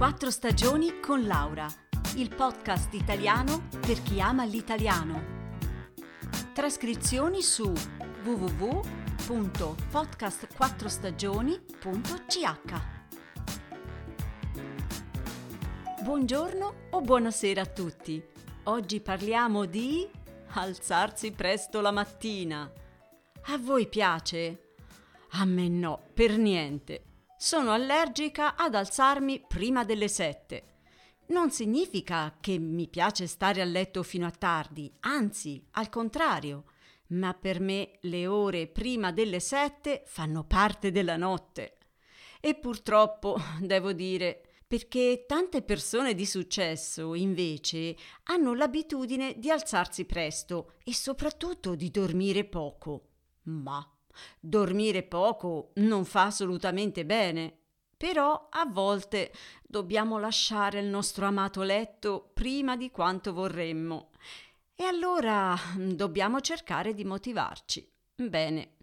Quattro stagioni con Laura, il podcast italiano per chi ama l'italiano. Trascrizioni su www.podcastquattrostagioni.ch Buongiorno o buonasera a tutti. Oggi parliamo di alzarsi presto la mattina. A voi piace? A me no, per niente. Sono allergica ad alzarmi prima delle sette. Non significa che mi piace stare a letto fino a tardi, anzi, al contrario, ma per me le ore prima delle sette fanno parte della notte. E purtroppo, devo dire, perché tante persone di successo, invece, hanno l'abitudine di alzarsi presto e soprattutto di dormire poco. Ma dormire poco non fa assolutamente bene. Però a volte dobbiamo lasciare il nostro amato letto prima di quanto vorremmo. E allora dobbiamo cercare di motivarci. Bene,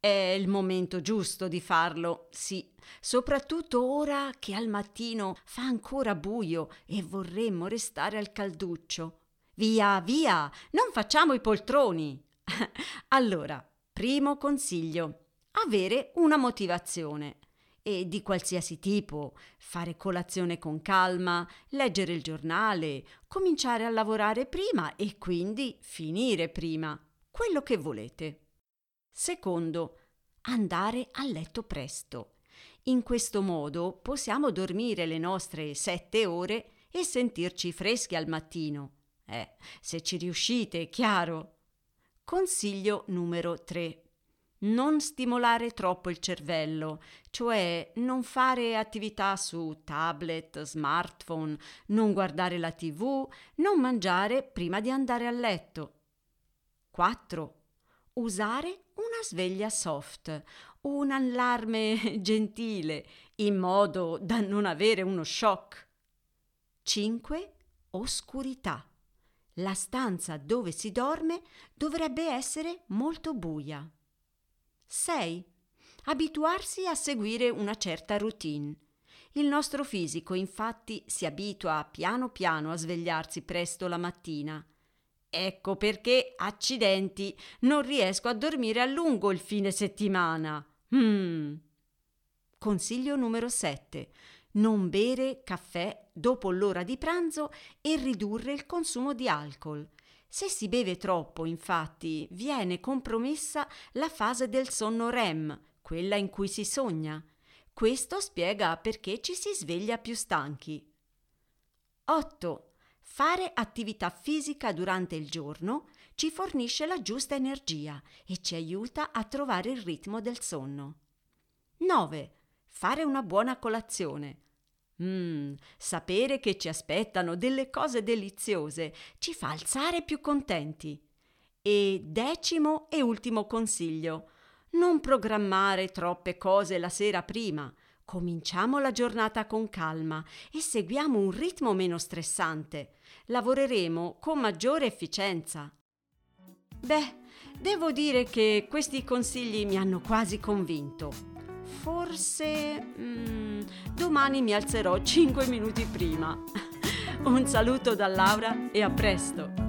è il momento giusto di farlo, sì, soprattutto ora che al mattino fa ancora buio e vorremmo restare al calduccio. Via, via, non facciamo i poltroni. allora, primo consiglio, avere una motivazione e di qualsiasi tipo, fare colazione con calma, leggere il giornale, cominciare a lavorare prima e quindi finire prima, quello che volete. Secondo, andare a letto presto. In questo modo possiamo dormire le nostre sette ore e sentirci freschi al mattino. Eh, se ci riuscite, chiaro. Consiglio numero 3. Non stimolare troppo il cervello, cioè non fare attività su tablet, smartphone, non guardare la tv, non mangiare prima di andare a letto. 4 usare una sveglia soft, un allarme gentile, in modo da non avere uno shock. 5. Oscurità. La stanza dove si dorme dovrebbe essere molto buia. 6. Abituarsi a seguire una certa routine. Il nostro fisico infatti si abitua piano piano a svegliarsi presto la mattina Ecco perché, accidenti, non riesco a dormire a lungo il fine settimana. Mm. Consiglio numero 7. Non bere caffè dopo l'ora di pranzo e ridurre il consumo di alcol. Se si beve troppo, infatti, viene compromessa la fase del sonno REM, quella in cui si sogna. Questo spiega perché ci si sveglia più stanchi. 8. Fare attività fisica durante il giorno ci fornisce la giusta energia e ci aiuta a trovare il ritmo del sonno. 9. Fare una buona colazione. Mm, sapere che ci aspettano delle cose deliziose ci fa alzare più contenti. E decimo e ultimo consiglio. Non programmare troppe cose la sera prima. Cominciamo la giornata con calma e seguiamo un ritmo meno stressante. Lavoreremo con maggiore efficienza. Beh, devo dire che questi consigli mi hanno quasi convinto. Forse mm, domani mi alzerò 5 minuti prima. Un saluto da Laura e a presto!